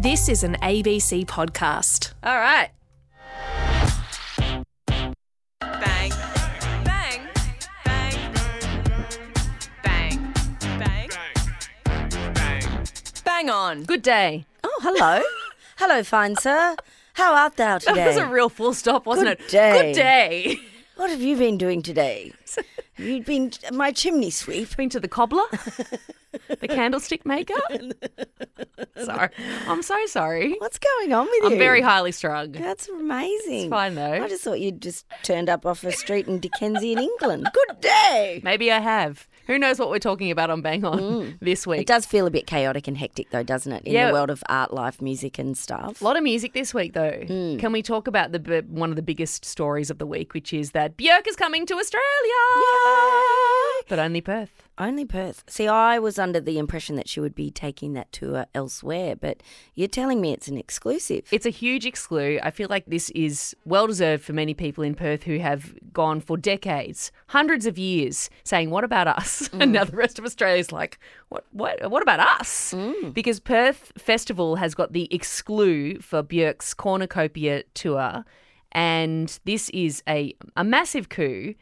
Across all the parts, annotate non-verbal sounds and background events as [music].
This is an ABC podcast. All right. Bang. Bang. Bang. Bang. Bang. Bang Bang on. Good day. Oh, hello. [laughs] hello, fine sir. How art thou today? That was a real full stop, wasn't Good it? day. Good day. What have you been doing today? You've you been my chimney sweep? Been to the cobbler, the candlestick maker. sorry, I'm so sorry. What's going on with you? I'm very highly strung. That's amazing. It's fine though. I just thought you'd just turned up off a street in Dickensian, England. Good day. Maybe I have. Who knows what we're talking about on Bang On [laughs] this week? It does feel a bit chaotic and hectic, though, doesn't it? In Yeah. the world of art, life, music, and stuff. A lot of music this week, though. Hmm. Can we talk about the one of the biggest stories of the week, which is that Björk is coming to Australia, but only Perth. Only Perth. See, I was under the impression that she would be taking that tour elsewhere, but you're telling me it's an exclusive. It's a huge exclu. I feel like this is well deserved for many people in Perth who have gone for decades, hundreds of years, saying, "What about us?" Mm. [laughs] And now the rest of Australia's like, "What? What? What about us?" Mm. Because Perth Festival has got the exclu for Björk's Cornucopia tour, and this is a a massive coup.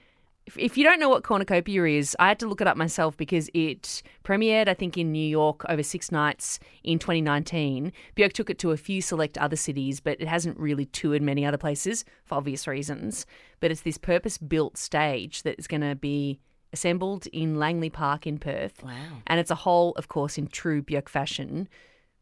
If- If you don't know what cornucopia is, I had to look it up myself because it premiered, I think, in New York over six nights in 2019. Björk took it to a few select other cities, but it hasn't really toured many other places for obvious reasons. But it's this purpose built stage that is going to be assembled in Langley Park in Perth. Wow. And it's a whole, of course, in true Björk fashion,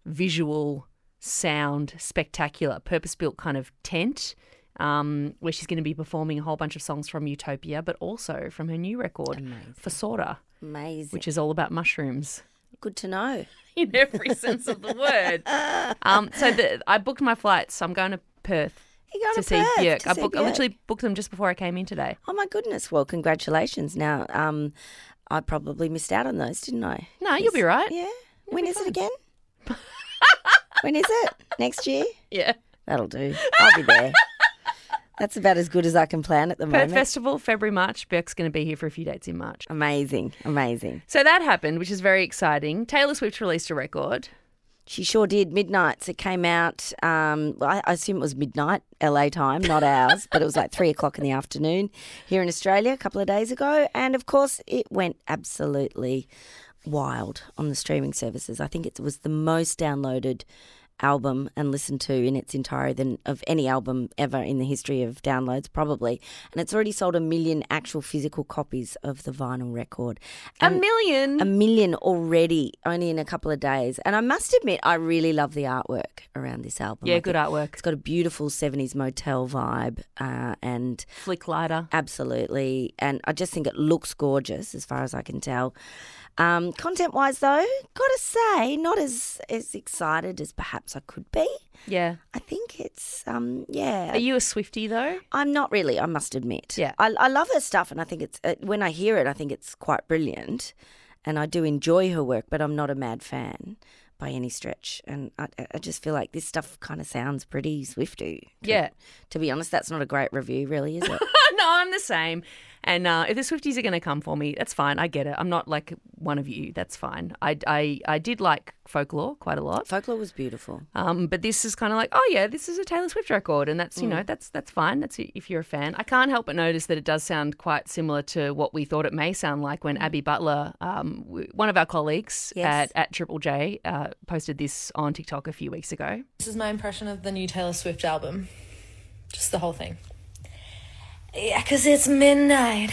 visual, sound, spectacular, purpose built kind of tent um, where she's going to be performing a whole bunch of songs from Utopia, but also from her new record, Fossora, Amazing. which is all about mushrooms Good to know. [laughs] in every sense of the word. [laughs] Um, so the, I booked my flights. I'm going to Perth going to, to, see Perth Björk. to I, see booked, I literally booked them just before I came in today. Oh my goodness! Well, congratulations. Now, um, I probably missed out on those, didn't I? No, you'll be right. Yeah. When is it again? [laughs] when is it? Next year? Yeah. That'll do. I'll be there. That's about as good as I can plan at the Perth moment. Festival, February, March. Björk's going to be here for a few dates in March. Amazing, amazing. So that happened, which is very exciting. Taylor Swift released a record. She sure did. Midnights. It came out. Um, I, I assume it was midnight, LA time, not ours, but it was like three o'clock in the afternoon here in Australia a couple of days ago, and of course, it went absolutely wild on the streaming services. I think it was the most downloaded album and listened to in its entirety than of any album ever in the history of downloads, probably. And it's already sold a million actual physical copies of the vinyl record. A million. a million already, only in a couple of days. And I must admit, I really love the artwork around this album. yeah, I good artwork. It's got a beautiful 70s motel vibe uh, and Flick lighter. absolutely. And I just think it looks gorgeous as far as I can tell. Um, content wise, though, gotta say, not as, as excited as perhaps I could be. Yeah. I think it's, um, yeah. Are you a Swifty though? I'm not really, I must admit. Yeah. I, I love her stuff, and I think it's, uh, when I hear it, I think it's quite brilliant. And I do enjoy her work, but I'm not a mad fan by any stretch. And I, I just feel like this stuff kind of sounds pretty Swifty. to- Yeah. To be honest, that's not a great review, really, is it? [laughs] [laughs] no, I'm the same. And uh, if the Swifties are going to come for me, that's fine. I get it. I'm not like one of you. That's fine. I, I, I did like folklore quite a lot. Folklore was beautiful. Um, but this is kind of like, oh yeah, this is a Taylor Swift record, and that's you Mm. know that's that's fine. That's if you're a fan. I can't help but notice that it does sound quite similar to what we thought it may sound like when Abby Butler, um, w- one of our colleagues Mm. Yes. at at Triple J, uh, posted this on TikTok a few weeks ago. This is my impression of the new Taylor Swift album. Just the whole thing. Yeah, 'cause it's midnight.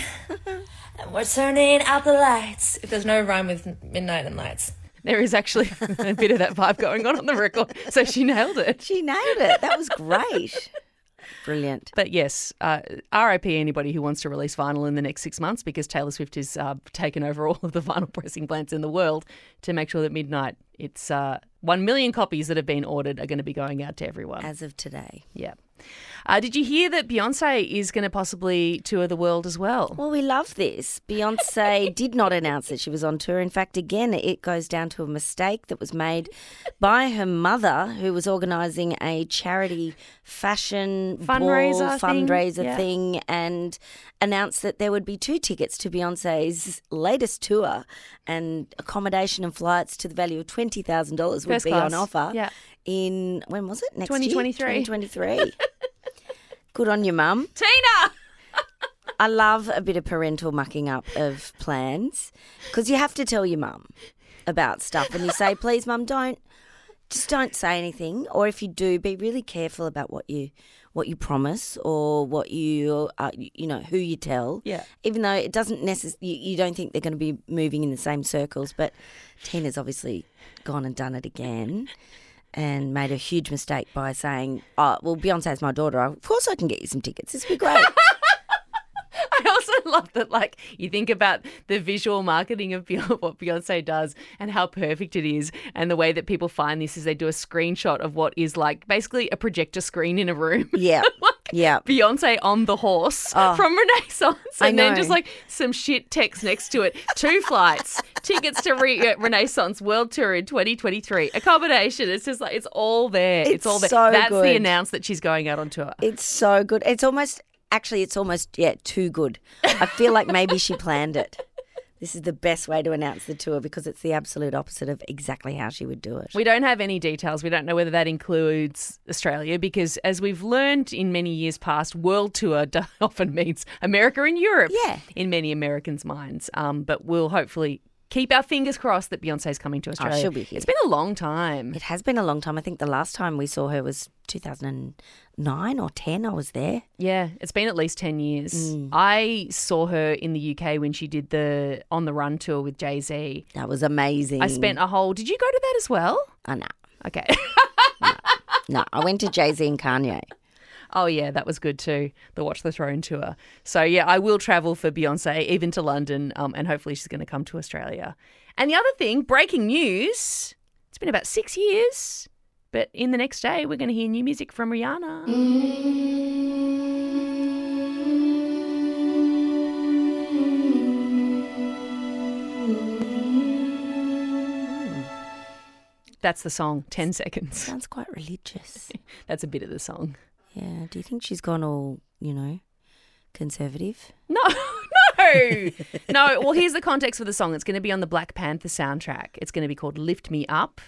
and [laughs] we're turning out the lights. If there's no rhyme with midnight and lights. There is actually [laughs] a bit of that vibe going on on the record, so she nailed it. She nailed it. That was great. Brilliant. But yes, uh, RIP anybody who wants to release vinyl in the next six months because Taylor Swift has uh, taken over all of the [laughs] vinyl pressing plants in the world to make sure that midnight, it's uh, one million copies that have been ordered are going to be going out to everyone. As of today. yeah. Uh, did you hear that Beyonce is going to possibly tour the world as well? Well, we love this. Beyonce [laughs] did not announce that she was on tour. In fact, again, it goes down to a mistake that was made by her mother, who was organising a charity fashion Fundraiser ball, thing, fundraiser yeah. thing, and announced that there would be two tickets to Beyonce's latest tour, and accommodation and flights to the value of twenty thousand dollars would First be class, on offer. yeah. In when was it? Next 2023. year? 2023. [laughs] Good on you, mum. Tina! I love a bit of parental mucking up of plans because you have to tell your mum about stuff and you say, please, mum, don't, just don't say anything. Or if you do, be really careful about what you what you promise or what you uh, you know who you tell. Yeah. Even though it doesn't necessarily, you, you don't think they're going to be moving in the same circles, but Tina's obviously gone and done it again. And made a huge mistake by saying, "Oh, well, Beyonce's my daughter. Of course, I can get you some tickets. This would be great." [laughs] I also love that, like, you think about the visual marketing of Beyonce, [laughs] what Beyonce does and how perfect it is. And the way that people find this is they do a screenshot of what is like basically a projector screen in a room. yeah, [laughs] yeah. Beyonce on the horse Oh. from Renaissance. And then just like some shit text next to it. Two flights, [laughs] tickets to Re- uh, Renaissance World Tour in 2023, accommodation. It's just like, it's all there. It's, It's all there. so That's the announce that she's going out on tour. It's so good. It's almost actually it's almost yeah, too good. I feel like maybe she planned it. This is the best way to announce the tour because it's the absolute opposite of exactly how she would do it. We don't have any details. We don't know whether that includes Australia because, as we've learned in many years past, world tour [laughs] often means America and Europe Yeah. in many Americans' minds. Um, but we'll hopefully keep our fingers crossed that Beyonce's coming to Australia. Oh, she'll be here. It's been a long time. It has been a long time. I think the last time we saw her was 2009 or 10. I was there. Yeah, it's been at least 10 years. Mm. I saw her in the UK when she did the On the Run tour with Jay Z. That was amazing. I spent a whole. Did you go to that as well? Oh, no. Okay. No, I went to Jay Z and Kanye. Oh yeah, that was good too. The Watch the Throne tour. So yeah, I will travel for Beyonce, even to London, um, and hopefully she's going to come to Australia. And the other thing, breaking news. It's been about six years, but in the next day we're going to hear new music from Rihanna. That's the song. Ten seconds. Sounds quite religious. [laughs] That's a bit of the song. Yeah. Do you think she's gone all, you know, conservative? No, [laughs] no, no. Well, here's the context for the song. It's going to be on the Black Panther soundtrack. It's going to be called "Lift Me Up."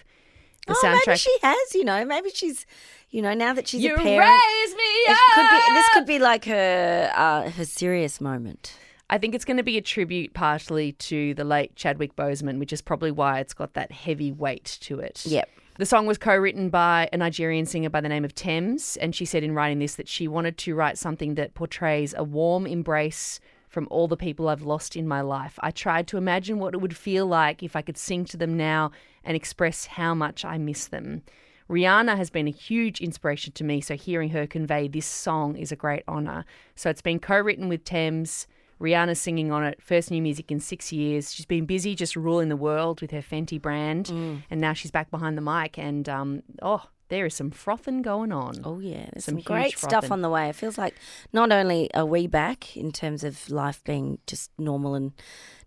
The oh, soundtrack. maybe she has. You know, maybe she's, you know, now that she's you a parent, raise me up. could be. This could be like her, uh, her serious moment. I think it's going to be a tribute partially to the late Chadwick Boseman, which is probably why it's got that heavy weight to it. Yep. The song was co written by a Nigerian singer by the name of Tems, and she said in writing this that she wanted to write something that portrays a warm embrace from all the people I've lost in my life. I tried to imagine what it would feel like if I could sing to them now and express how much I miss them. Rihanna has been a huge inspiration to me, so hearing her convey this song is a great honour. So it's been co written with Tems. Rihanna's singing on it, first new music in six years. She's been busy just ruling the world with her Fenty brand, and now she's back behind the mic. And um, oh, there is some frothing going on. Oh yeah, there's Some some, great stuff on the way. It feels like not only are we back in terms of life being just normal and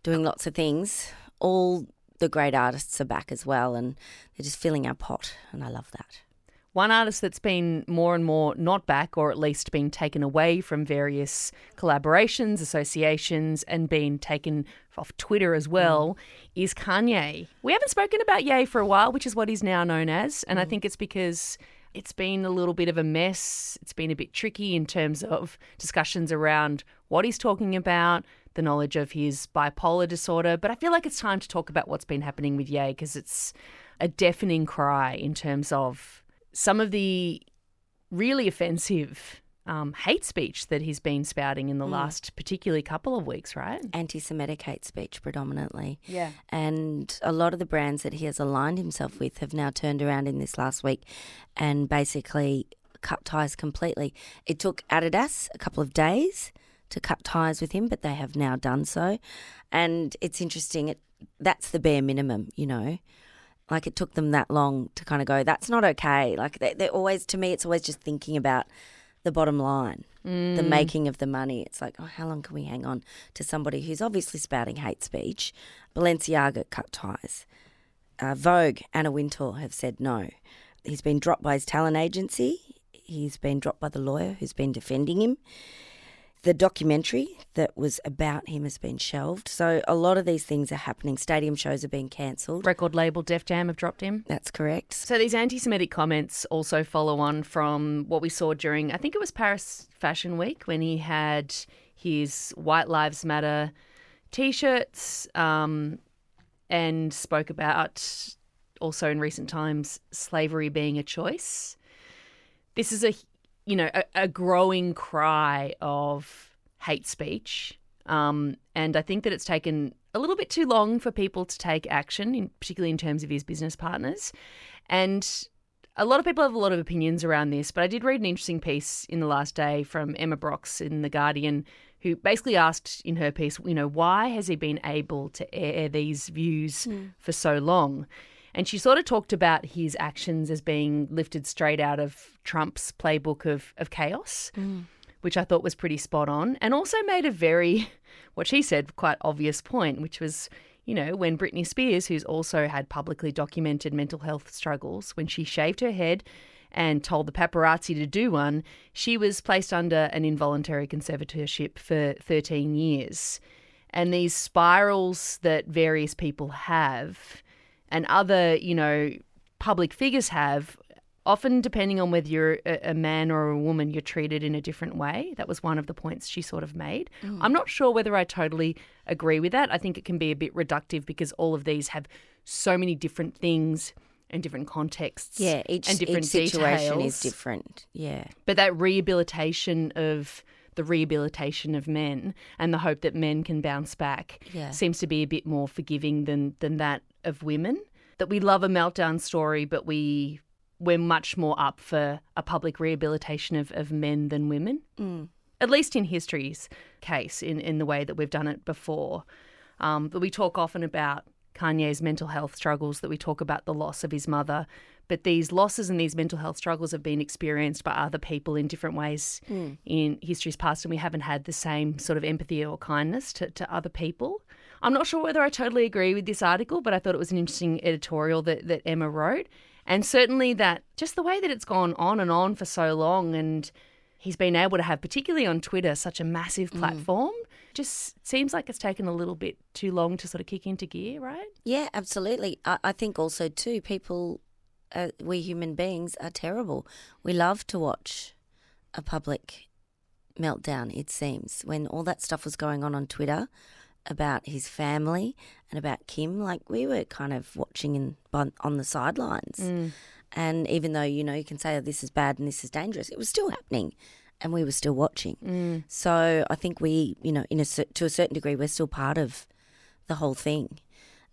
doing lots of things, all the great artists are back as well, and they're just filling our pot, and I love that. One artist that's been more and more not back, or at least been taken away from various collaborations, associations, and been taken off Twitter as well, mm. is Kanye. We haven't spoken about Ye for a while, which is what he's now known as. And I mm. think it's because it's been a little bit of a mess. It's been a bit tricky in terms of discussions around what he's talking about, the knowledge of his bipolar disorder. But I feel like it's time to talk about what's been happening with Ye because it's a deafening cry in terms of some of the really offensive um, hate speech that he's been spouting in the last particularly couple of weeks, right? Anti Semitic hate speech predominantly. Yeah. And a lot of the brands that he has aligned himself with have now turned around in this last week and basically cut ties completely. It took Adidas a couple of days to cut ties with him, but they have now done so. And it's interesting, it, that's the bare minimum, you know. Like it took them that long to kind of go, that's not okay. Like they, they're always, to me, it's always just thinking about the bottom line, the making of the money. It's like, oh, how long can we hang on to somebody who's obviously spouting hate speech? Balenciaga cut ties. Uh, Vogue, Anna Wintour have said no. He's been dropped by his talent agency. He's been dropped by the lawyer who's been defending him. The documentary that was about him has been shelved. So a lot of these things are happening. Stadium shows are being cancelled. Record label Def Jam have dropped him. That's correct. So these anti-Semitic comments also follow on from what we saw during, I think it was Paris Fashion Week, when he had his White Lives Matter T-shirts um, and spoke about also in recent times slavery being a choice. This is a you know a, a growing cry of hate speech, um, and I think that it's taken a little bit too long for people to take action, in, particularly in terms of his business partners, and. A lot of people have a lot of opinions around this, but I did read an interesting piece in the last day from Emma Brockes in The Guardian, who basically asked in her piece, you know, why has he been able to air these views for so long? And she sort of talked about his actions as being lifted straight out of Trump's playbook of, of chaos, mm. which I thought was pretty spot on, and also made a very, [laughs] what she said, quite obvious point, which was, you know, when Britney Spears, who's also had publicly documented mental health struggles, when she shaved her head and told the paparazzi to do one, she was placed under an involuntary conservatorship for 13 years. And these spirals that various people have and other, you know, public figures have, often depending on whether you're a, man or a woman, you're treated in a different way. That was one of the points she sort of made. Mm. I'm not sure whether I totally agree with that. I think it can be a bit reductive because all of these have so many different things and different contexts. Yeah, each, and different each situation details. is different. Yeah. But that rehabilitation of the rehabilitation of men and the hope that men can bounce back Yeah. seems to be a bit more forgiving than than that of women. That we love a meltdown story, but we we're much more up for a public rehabilitation of, of men than women. At least in history's case, in, in the way that we've done it before. Um, but we talk often about Kanye's mental health struggles, that we talk about the loss of his mother. But these losses and these mental health struggles have been experienced by other people in different ways hmm. in history's past, and we haven't had the same sort of empathy or kindness to, to other people. I'm not sure whether I totally agree with this article, but I thought it was an interesting editorial that, that Emma wrote. And certainly that just the way that it's gone on and on for so long, and he's been able to have, particularly on Twitter, such a massive platform, just seems like it's taken a little bit too long to sort of kick into gear, right? Yeah, absolutely. I, I think also too, people, uh, we human beings are terrible. We love to watch a public meltdown. It seems when all that stuff was going on on Twitter about his family and about Kim, like we were kind of watching in on, on the sidelines. And even though you know you can say oh, this is bad and this is dangerous, it was still happening, and we were still watching. Mm. So I think we, you know, in a to a certain degree, we're still part of the whole thing.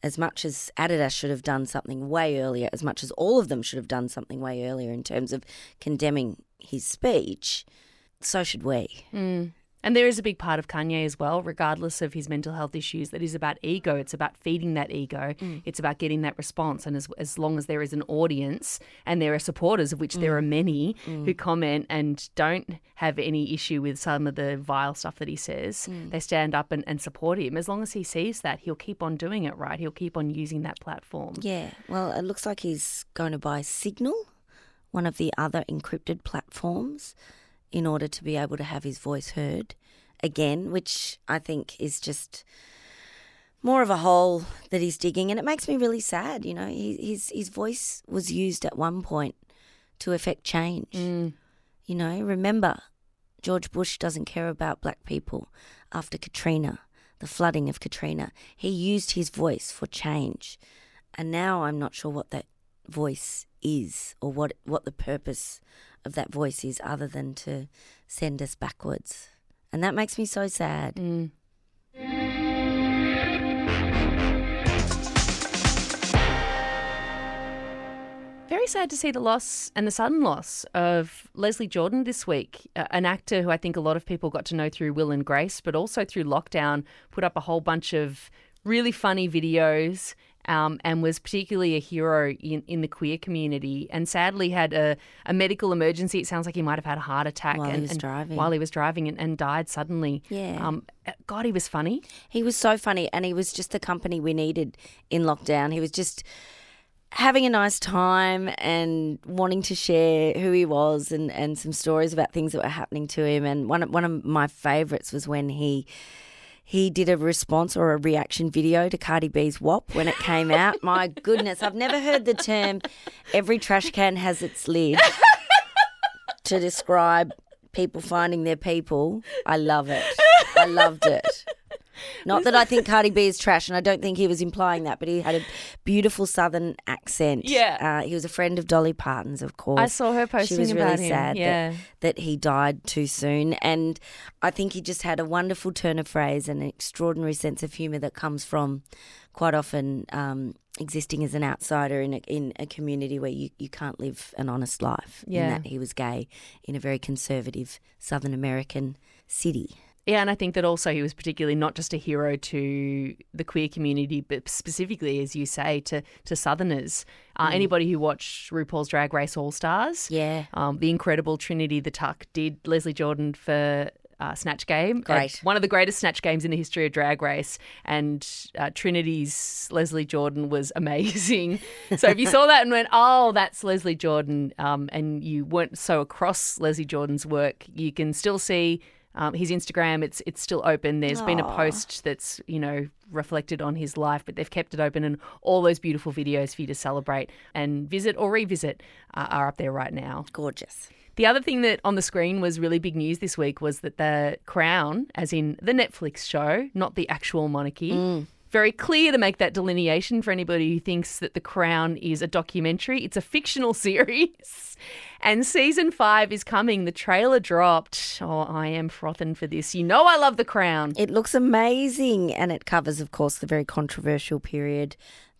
As much as Adidas should have done something way earlier, as much as all of them should have done something way earlier in terms of condemning his speech, so should we. Mm. And there is a big part of Kanye as well, regardless of his mental health issues, that is about ego. It's about feeding that ego. Mm. It's about getting that response. And as, as long as there is an audience and there are supporters, of which there mm. are many, mm. who comment and don't have any issue with some of the vile stuff that he says, they stand up and, and support him. As long as he sees that, he'll keep on doing it, right? He'll keep on using that platform. Yeah, well, it looks like he's going to buy Signal, one of the other encrypted platforms, in order to be able to have his voice heard again, which I think is just more of a hole that he's digging, and it makes me really sad. You know, his his voice was used at one point to effect change. Mm. You know, remember, George Bush doesn't care about black people after Katrina, the flooding of Katrina. He used his voice for change. And now I'm not sure what that voice is or what what the purpose of that voice is other than to send us backwards. And that makes me so sad. Mm. Very sad to see the loss and the sudden loss of Leslie Jordan this week, an actor who I think a lot of people got to know through Will and Grace, but also through lockdown, put up a whole bunch of really funny videos. Um, and was particularly a hero in, in the queer community, and sadly had a, a medical emergency. It sounds like he might have had a heart attack While he was and- driving. While he was driving, and, and died suddenly. Yeah. Um, God, he was funny. He was so funny and he was just the company we needed in lockdown. He was just having a nice time and wanting to share who he was and, and some stories about things that were happening to him. And one of, one of my favourites was when he he did a response or a reaction video to Cardi B's WAP when it came out. my [laughs] goodness, I've never heard the term "every trash can has its lid" [laughs] to describe people finding their people. I love it. I loved it. Not that I think [laughs] Cardi B is trash, and I don't think he was implying that, but he had a beautiful Southern accent. Yeah. uh, he was a friend of Dolly Parton's, of course. I saw her She posting was about really him. sad Yeah. that, that he died too soon, and I think he just had a wonderful turn of phrase and an extraordinary sense of humour that comes from quite often um, existing as an outsider in a, in a community where you, you can't live an honest life. in Yeah. that he was gay in a very conservative Southern American city. Yeah, and I think that also he was particularly not just a hero to the queer community, but specifically, as you say, to to Southerners. Uh, Anybody who watched RuPaul's Drag Race All Stars, Mm. Yeah. um, the incredible Trinity the Tuck did Leslie Jordan for. Uh, snatch game, Uh, Great. one of the greatest snatch games in the history of Drag Race, and uh, Trinity's Leslie Jordan was [laughs] amazing. so if you saw that and went, "Oh, that's Leslie Jordan," um, and you weren't so across Leslie Jordan's work, you can still see um, his Instagram, it's it's still open. There's been a post that's you know reflected on his life, but they've kept it open, and all those beautiful videos for you to celebrate and visit or revisit uh, are up there right now. Gorgeous. The other thing that on the screen was really big news this week was that the Crown, as in the Netflix show, not the actual monarchy. Very clear to make that delineation for anybody who thinks that The Crown is a documentary. It's a fictional [laughs] series. And season five is coming. The trailer dropped. Oh, I am frothing for this. You know, I love The Crown. It looks amazing, and it covers, of course, the very controversial period,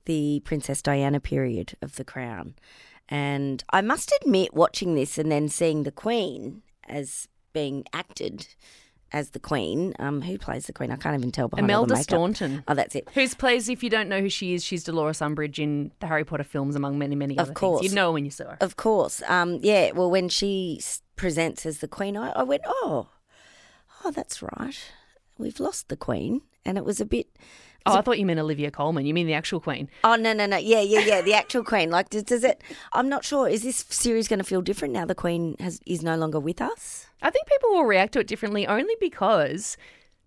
the Princess Diana period of The Crown. And I must admit, watching this and then seeing the Queen as being acted as the Queen, um, who plays the Queen? I can't even tell behind Imelda. Staunton. Oh, that's it. Who's plays, if you don't know who she is, she's Dolores Umbridge in the Harry Potter films, among many, many Of other course. things. You'd know when you saw her. Of course. Um, yeah. Well, when she presents as the Queen, I, I went, oh, oh, that's right. We've lost the Queen, and it was a bit. Oh, I thought you meant Olivia Colman. You mean the actual Queen? Oh no no no. Yeah yeah yeah. The actual Queen. Like does, does it I'm not sure. Is this series going to feel different now the Queen has is no longer with us? I think people will react to it differently only because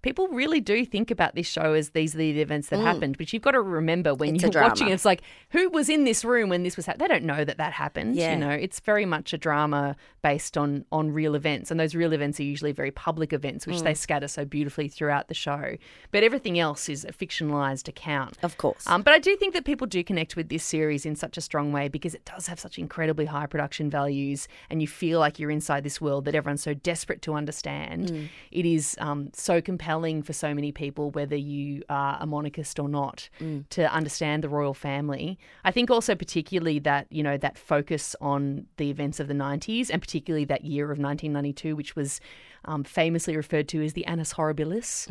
people really do think about this show as these are the events that happened. But you've got to remember when Mm. It's you're watching it, it's like, who was in this room when this was happening? They don't know that that happened. Yeah. You know, it's very much a drama based on, on real events. And those real events are usually very public events, which Mm. they scatter so beautifully throughout the show. But everything else is a fictionalized account. of course Um, but I do think that people do connect with this series in such a strong way because it does have such incredibly high production values, and you feel like you're inside this world that everyone's so desperate to understand. It is um, so compelling for so many people, whether you are a monarchist or not, to understand the royal family. I think also particularly that you know that focus on the events of the 90s, and particularly that year of 1992, which was um, famously referred to as the Annus Horribilis,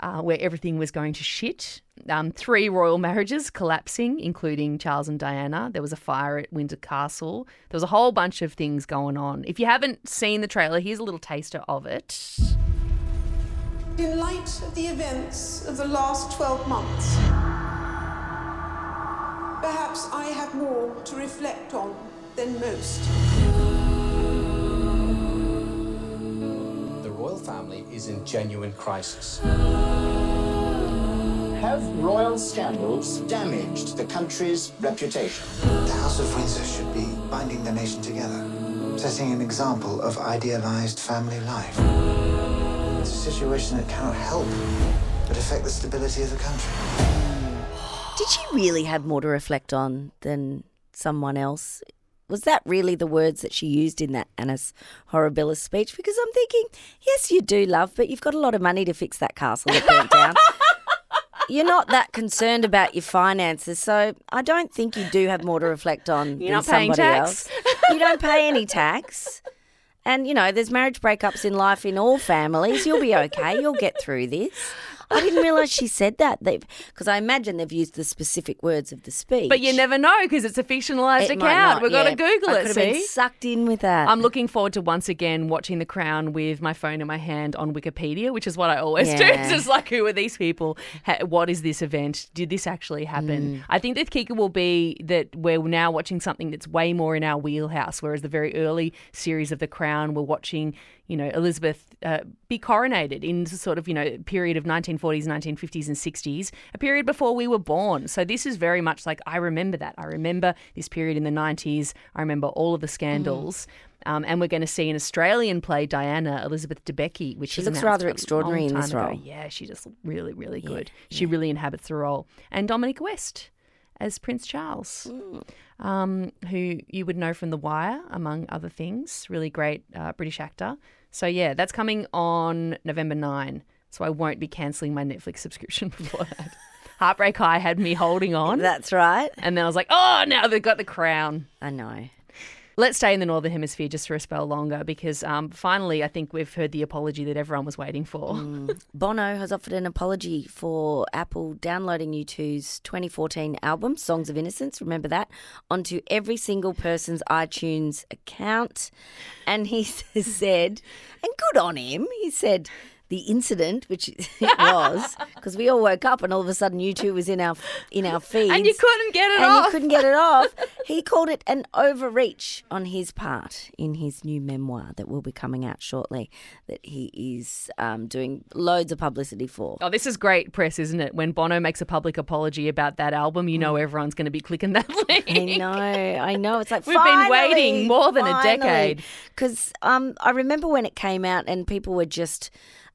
uh, where everything was going to shit. Um, three royal marriages collapsing, including Charles and Diana. There was a fire at Windsor Castle. There was a whole bunch of things going on. If you haven't seen the trailer, here's a little taster of it. In light of the events of the last 12 months, perhaps I have more to reflect on than most. The royal family is in genuine crisis. Have royal scandals damaged the country's reputation? The House of Windsor should be binding the nation together, setting an example of idealized family life. It's a situation that cannot help but affect the stability of the country. did she really have more to reflect on than someone else was that really the words that she used in that Annus Horribilis speech because I'm thinking yes you do love but you've got a lot of money to fix that castle that burnt down [laughs] you're not that concerned about your finances, so I don't think you do have more to reflect on You're than not paying somebody tax. else. You don't pay any tax. And you know, there's marriage breakups in life in all families. You'll be okay. You'll get through this. I didn't realise she said that. They've because I imagine they've used the specific words of the speech. But you never know because it's a fictionalized It account. We've got to yeah. Google I it. could have been See? sucked in with that. I'm looking forward to once again watching The Crown with my phone in my hand on Wikipedia, which is what I always do. [laughs] It's just like, who are these people? What is this event? Did this actually happen? Mm. I think the kicker will be that we're now watching something that's way more in our wheelhouse, whereas the very early series of The Crown, we're watching, you know, Elizabeth uh, be coronated in the sort of, you know, period of 1940s, 1950s, and 60s, a period before we were born. So this is very much like, I remember that. I remember this period in the 90s. I remember all of the scandals. Um, and we're going to see an Australian play Diana Elizabeth Debicki, which She looks rather extraordinary in this ago. role. Yeah, she just really, really good. She really inhabits the role. And Dominic West as Prince Charles, Mm. um, who you would know from The Wire, among other things. Really great uh, British actor. So yeah, that's coming on November nine. So I won't be cancelling my Netflix subscription [laughs] before that. Heartbreak High had me holding on, That's right. and then I was like, oh, now they've got the crown. I know. Let's stay in the Northern Hemisphere just for a spell longer because um, finally I think we've heard the apology that everyone was waiting for. Mm. [laughs] Bono has offered an apology for Apple downloading U2's 2014 album, Songs of Innocence, remember that, onto every single person's iTunes account. And he [laughs] said, and good on him, he said, the incident, which [laughs] it was, because we all woke up and all of a sudden U2 was in our in our feeds, [laughs] And you couldn't get it off and off. you couldn't get it off. He called it an overreach on his part in his new memoir that will be coming out shortly. That he is um, doing loads of publicity for. Oh, this is great press, isn't it? When Bono makes a public apology about that album, you know everyone's going to be clicking that link. Mm. I know, I know. It's like [laughs] We've been waiting more than a decade. Because um, I remember when it came out and people were just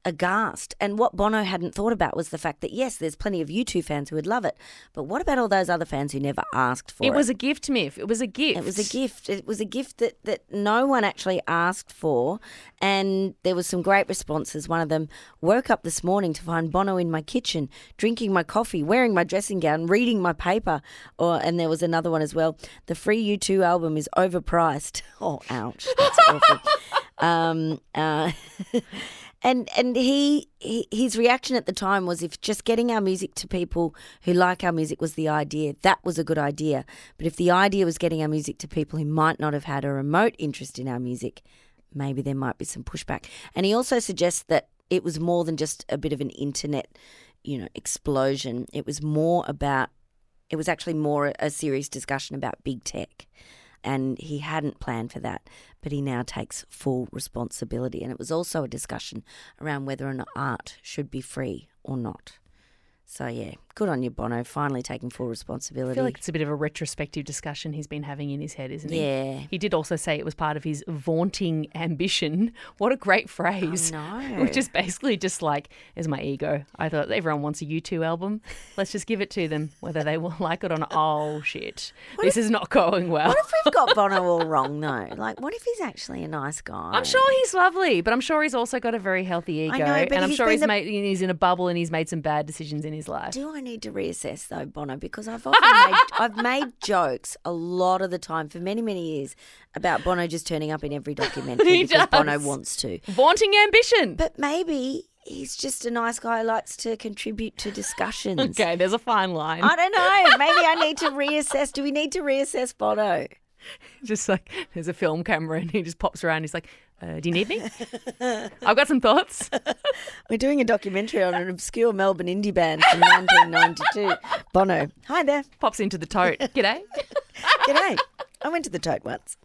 aghast. And what Bono hadn't thought about was the fact that yes, there's plenty of U2 fans who would love it, but what about all those other fans who never asked for it? It was a gift, Miff. It was a gift. It was a gift. It was a gift that, that no one actually asked for. And there was some great responses. One of them woke up this morning to find Bono in my kitchen, drinking my coffee, wearing my dressing gown, reading my paper. Or and there was another one as well. The free U2 album is overpriced. [laughs] Oh, ouch. That's awful. [laughs] Um, uh, [laughs] and and he, he his reaction at the time was if just getting our music to people who like our music was the idea, that was a good idea. But if the idea was getting our music to people who might not have had a remote interest in our music, maybe there might be some pushback. And he also suggests that it was more than just a bit of an internet, you know, explosion. It was more about it was actually more a serious discussion about big tech. And he hadn't planned for that, but he now takes full responsibility. And it was also a discussion around whether an art should be free or not. So, yeah, good on you, Bono, finally taking full responsibility. I feel like it's a bit of a retrospective discussion he's been having in his head, isn't he? Yeah. He did also say it was part of his vaunting ambition. [laughs] What a great phrase. know. Which is basically just like, is my ego. I thought everyone wants a U2 album. Let's just give it to them, whether they will [laughs] like it or not. Oh, shit. this is not going well. What if we've got [laughs] Bono all wrong, though? Like, what if he's actually a nice guy? I'm sure he's lovely, but I'm sure he's also got a very healthy ego. Know, and I'm sure he's the- made he's in a bubble and he's made some bad decisions in his life. Do I need to reassess though, Bono? Because I've often made, [laughs] I've made jokes a lot of the time for many many years about Bono just turning up in every [laughs] documentary He because Bono wants to. Vaunting ambition. But maybe he's just a nice guy who likes to contribute to discussions. Okay, there's a fine line. I don't know. Maybe I need to reassess. Do we need to reassess Bono? [laughs] just like there's a film camera and he just pops around. He's like, uh, "Do you need me? I've got some thoughts." [laughs] We're doing a documentary on an obscure Melbourne indie band from 1992. Bono. Hi there. Pops into the tote. G'day. [laughs] G'day. I went to the tote once.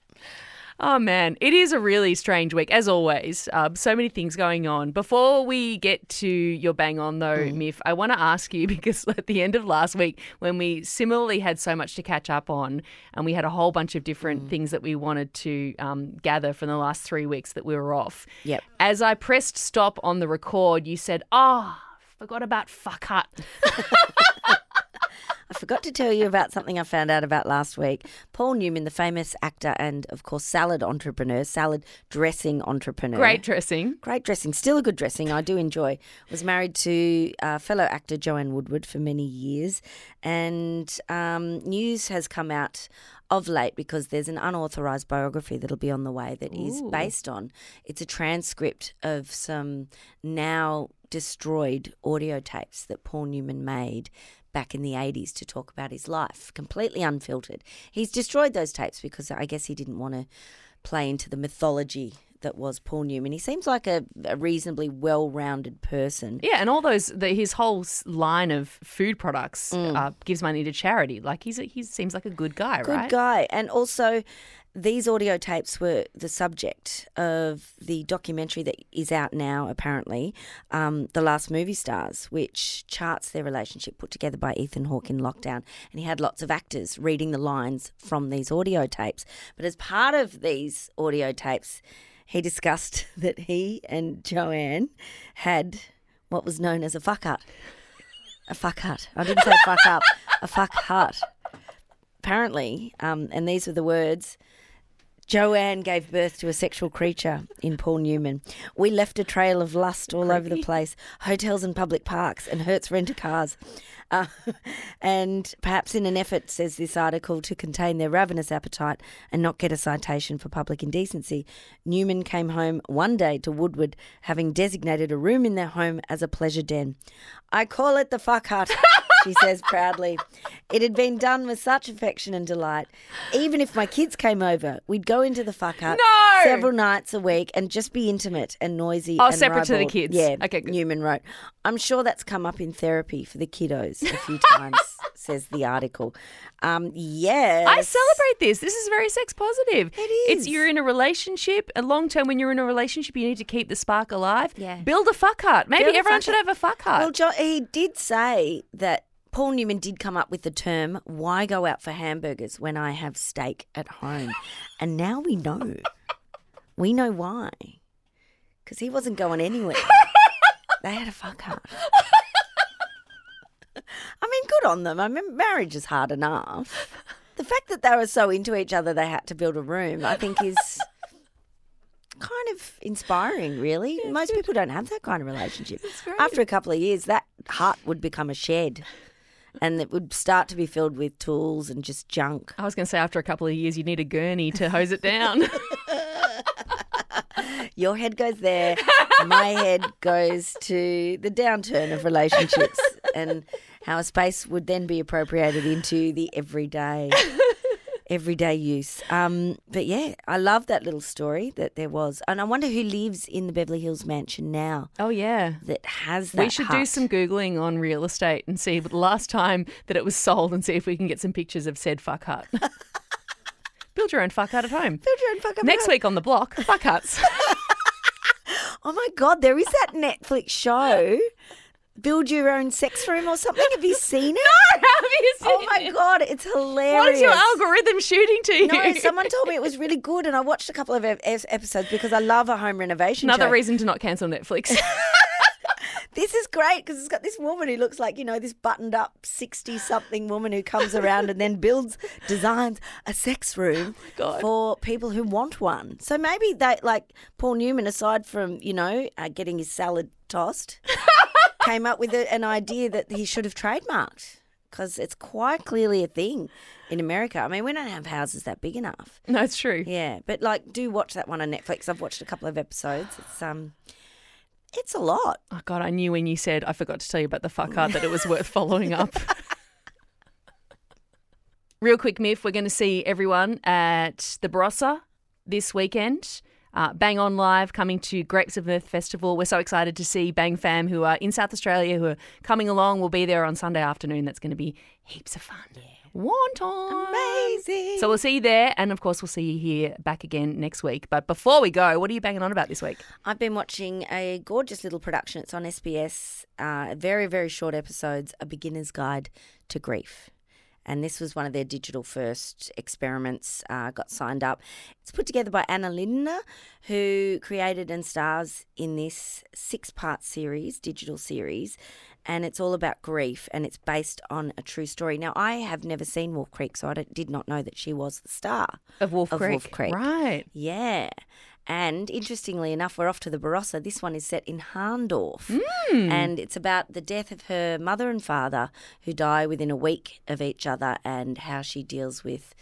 Oh man, it is a really strange week as always. Uh, so many things going on. Before we get to your bang on though, Mm. Miff, I want to ask you [laughs] because at the end of last week, when we similarly had so much to catch up on, and we had a whole bunch of Mm. different things that we wanted to um, gather from the last three weeks that we were off. Yep. As I pressed stop on the record, you said, "Oh, forgot about fuck hut." [laughs] I forgot to tell you about something I found out about last week. Paul Newman, the famous actor and, of course, salad entrepreneur, salad dressing entrepreneur. Great dressing. Great dressing, still a good dressing. I do enjoy. Was married to uh, fellow actor Joanne Woodward for many years, and um, news has come out of late because there's an unauthorized biography that'll be on the way that is Ooh. based on. It's a transcript of some now destroyed audio tapes that Paul Newman made back in the 80s to talk about his life, completely unfiltered. He's destroyed those tapes because I guess he didn't want to play into the mythology that was Paul Newman. He seems like a, a reasonably well rounded person. Yeah, and all those the, his whole line of food products uh, gives money to charity. Like he's a, he seems like a good guy, Good right? Good guy. And also, these audio tapes were the subject of the documentary that is out now, apparently, um, The Last Movie Stars, which charts their relationship put together by Ethan Hawke in lockdown. And he had lots of actors reading the lines from these audio tapes. But as part of these audio tapes, he discussed [laughs] that he and Joanne had what was known as a fuck hut. A fuck hut. I didn't say fuck up. A fuck hut apparently, um, and these were the words. Joanne gave birth to a sexual creature in Paul Newman. We left a trail of lust all over the place, hotels and public parks, and Hertz rent cars. Uh, [laughs] and perhaps in an effort, says this article, to contain their ravenous appetite and not get a citation for public indecency, Newman came home one day to Woodward, having designated a room in their home as a pleasure den. I call it the fuck hut. [laughs] she says proudly. It had been done with such affection and delight. Even if my kids came over, we'd go into the fuck up No! several nights a week and just be intimate and noisy. Oh, and separate to the kids. Yeah. Okay, good. Newman wrote. I'm sure that's come up in therapy for the kiddos a few times, [laughs] says the article. Um, yes. I celebrate this. This is very sex positive. It It's you're in a relationship. A long term, when you're in a relationship, you need to keep the spark alive. Yeah. Build a fuck hut. Maybe Build everyone should have a fuck hut. Well, jo- he did say that Paul Newman did come up with the term, why go out for hamburgers when I have steak at home? and now we know. We know why. Because he wasn't going anywhere. they had a fuck hut. I mean, good on them. I mean, marriage is hard enough. The fact that they were so into each other they had to build a room, I think, is kind of inspiring, really. Most people don't have that kind of relationship. After a couple of years, that hut would become a shed and it would start to be filled with tools and just junk. I was going to say, after a couple of years, you need a gurney to hose it down. [laughs] [laughs] Your head goes there, my head goes to the downturn of relationships and how a space would then be appropriated into the everyday. Everyday use. Um, but yeah, I love that little story that there was. And I wonder who lives in the Beverly Hills mansion now oh, yeah. that has that. We should do some Googling on real estate and see the last time that it was sold and see if we can get some pictures of said fuck hut. [laughs] Build your own fuck hut at home. Build your own fuck hut. Next week on the block, fuck huts. [laughs] Oh my God, there is that Netflix show, Build Your Own Sex Room or something. Have you seen [laughs] it? No, have you seen Oh my it? God, it's hilarious. What is your algorithm shooting to you? No, someone told me it was really [laughs] good, and I watched a couple of episodes because I love a home renovation Another show. reason to not cancel Netflix. [laughs] This is great because it's got this woman who looks like, you know, this buttoned up 60 something woman who comes around and then builds, designs a sex room [gasps] Oh for people who want one. So maybe they, like Paul Newman, aside from, you know, uh, getting his salad tossed, came up with a, an idea that he should have trademarked because it's quite clearly a thing in America. I mean, we don't have houses that big enough. no, it's true. Yeah, but like, do watch that one on Netflix. I've watched a couple of episodes. It's um, it's a lot. Oh God, I knew when you said I forgot to tell you about the fuck hut that it was worth following up. [laughs] Real quick, Miff, we're going to see everyone at the Barossa this weekend. Uh, Bang On Live coming to Grapes of Mirth Festival. We're so excited to see Bang Fam who are in South Australia who are coming along. We'll be there on Sunday afternoon. That's going to be heaps of fun. Yeah. Time. Amazing. So we'll see you there. And of course, we'll see you here back again next week. But before we go, what are you banging on about this week? I've been watching a gorgeous little production. It's on SBS. Uh, very very short episodes. A beginner's guide to grief. And this was one of their digital first experiments, uh, got signed up. It's put together by Anna Lindner, who created and stars in this six part series, digital series. And it's all about grief and it's based on a true story. Now, I have never seen Wolf Creek, so I did not know that she was the star Of Wolf of Creek. Wolf Creek. Right. Yeah. And interestingly enough, we're off to the Barossa. This one is set in Hahndorf. Hmm. And it's about the death of her mother and father who die within a week of each other and how she deals with,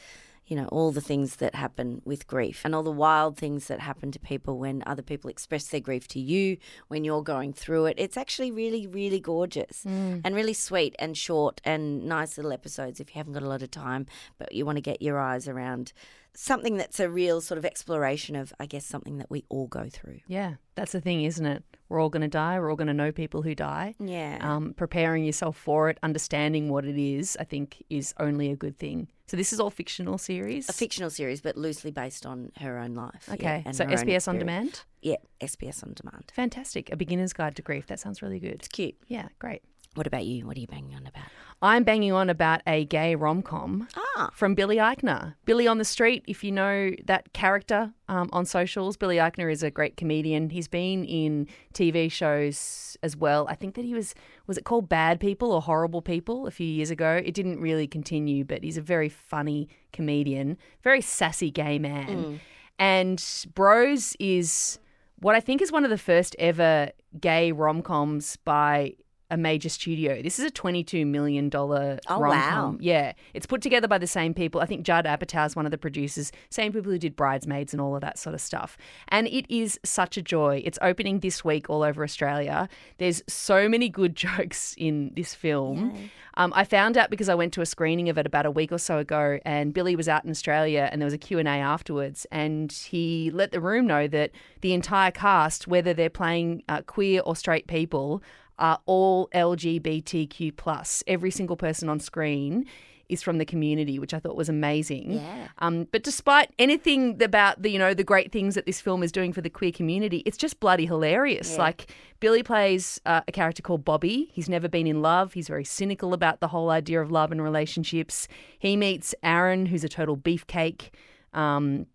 you know, all the things that happen with grief and all the wild things that happen to people when other people express their grief to you when you're going through it. It's actually really, really gorgeous and really sweet and short and nice little episodes if you haven't got a lot of time, but you want to get your eyes around something that's a real sort of exploration of, I guess, something that we all go through. Yeah, that's the thing, isn't it? We're all going to die. We're all going to know people who die. Yeah. Um, preparing yourself for it, understanding what it is, I think, is only a good thing. So this is all fictional series. a fictional series, but loosely based on her own life. yeah, Okay, and so SBS on demand. Yeah, SBS on demand. Fantastic. A beginner's guide to grief. That sounds really good. It's cute. Yeah, great. What about you? What are you banging on about? I'm banging on about a gay rom com Ah, from Billy Eichner. Billy on the Street, if you know that character um, on socials, Billy Eichner is a great comedian. He's been in TV shows as well. I think that he was, was it called Bad People or Horrible People a few years ago? It didn't really continue, but he's a very funny comedian, very sassy gay man. And Bros is what I think is one of the first ever gay rom coms by a major studio. This is a $22 million Oh, rom-com. wow. Yeah, it's put together by the same people. I think Judd Apatow is one of the producers, same people who did Bridesmaids and all of that sort of stuff. And it is such a joy. It's opening this week all over Australia. There's so many good [laughs] jokes in this film. Um, I found out because I went to a screening of it about a week or so ago, and Billy was out in Australia, and there was a Q and A afterwards, and he let the room know that the entire cast, whether they're playing uh, queer or straight people, are all LGBTQ plus. Every single person on screen is from the community, which I thought was amazing. Yeah. Um, but despite anything about the you know the great things that this film is doing for the queer community, it's just bloody hilarious. Like Billy plays uh, a character called Bobby. He's never been in love. He's very cynical about the whole idea of love and relationships. He meets Aaron, who's a total beefcake. Um,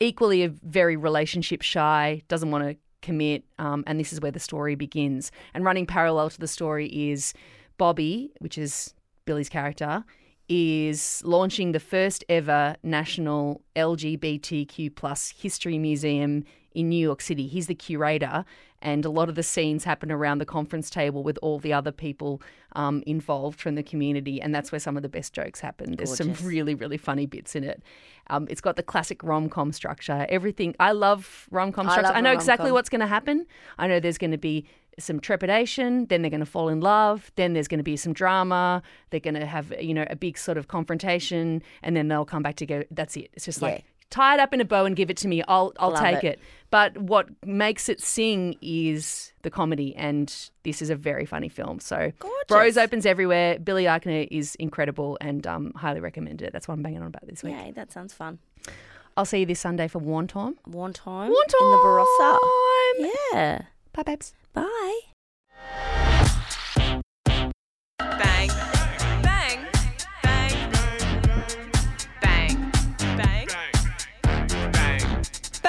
equally a very relationship shy, doesn't want to commit, um, and this is where the story begins. And running parallel to the story is Bobby, which is Billy's character, is launching the first ever national LGBTQ plus history museum in New York City. He's the curator, and a lot of the scenes happen around the conference table with all the other people um, involved from the community, and that's where some of the best jokes happen. There's Gorgeous. some really, really funny bits in it. Um, it's got the classic rom com structure. Everything I love rom com structure. I know exactly what's going to happen. I know there's going to be some trepidation, then they're going to fall in love, then there's going to be some drama, they're going to have, you know, a big sort of confrontation, and then they'll come back together. That's it. It's just Yeah. Tie it up in a bow and give it to me. I'll I'll Love take it. it. But what makes it sing is the comedy, and this is a very funny film. So Gorgeous. Bros opens everywhere. Billy Eichner is incredible and um, highly recommend it. That's what I'm banging on about this week. Yay, that sounds fun. I'll see you this Sunday for Warn Time. One time One in the Barossa. time. Yeah. Bye, babes. Bye.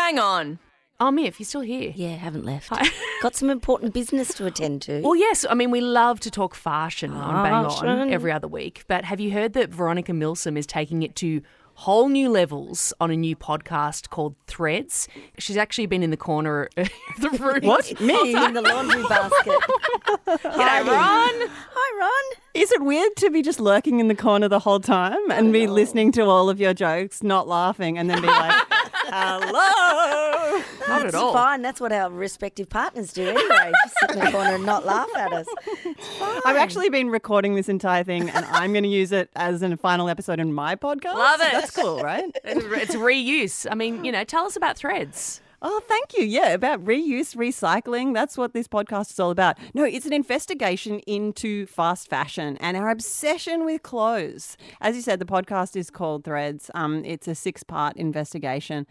Bang on. Oh, Miff, you're still here. Yeah, haven't left. [laughs] Got some important business to attend to. Well, yes. I mean, we love to talk fashion on ah, Bang On Fashion. every other week. But have you heard that Veronica Milsom is taking it to whole new levels on a new podcast called Threads? She's actually been in the corner of [laughs] the room. What? [laughs] Me? in the laundry basket. G'day, Ron. Hi, Ron. Is it weird to be just lurking in the corner the whole time and be oh, listening to all of your jokes, not laughing, and then be like, hello? Not at It's all. fine. That's what our respective partners do anyway. Just sit in the corner and not laugh at us. I've actually been recording this entire thing and I'm going to use it as a final episode in my podcast. Love it. That's cool, right? It's reuse. I mean, you know, tell us about Threads. Oh, thank you. Yeah, about reuse, recycling. That's what this podcast is all about. No, it's an investigation into fast fashion and our obsession with clothes. As you said, the podcast is called Threads. Um, it's a six part investigation.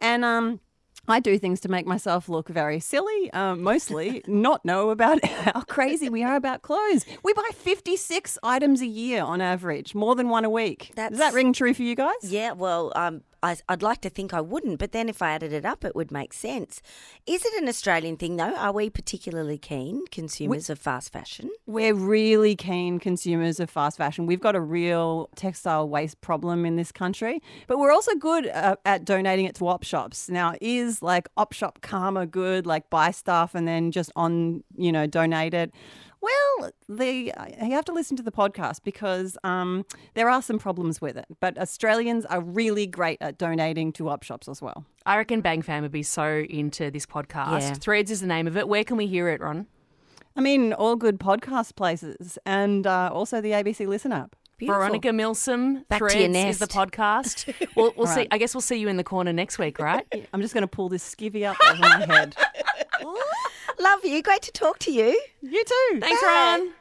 And um, I do things to make myself look very silly, um, mostly [laughs] not know about [laughs] how crazy we are about clothes. We buy 56 items a year on average, more than one a week. Does that ring true for you guys? Yeah, well, um, I, I'd like to think I wouldn't, but then if I added it up, it would make sense. Is it an Australian thing, though? Are we particularly keen consumers of fast fashion? We're really keen consumers of fast fashion. We've got a real textile waste problem in this country, but we're also good uh, at donating it to op shops. Now, is like op shop karma good? Like buy stuff and then just on, you know, donate it? Well, the you have to listen to the podcast because um, there are some problems with it. But Australians are really great at donating to op shops as well. I reckon Bang Fam would be so into this podcast. Yeah. Threads is the name of it. Where can we hear it, Ron? I mean, all good podcast places and uh, also the ABC Listen app. Veronica Milsom. Back Threads is the podcast. [laughs] We'll, we'll All see. right. I guess we'll see you in the corner next week, right? [laughs] I'm just going to pull this skivvy up over my head. [laughs] Love you. Great to talk to you. You too. Thanks, Ron.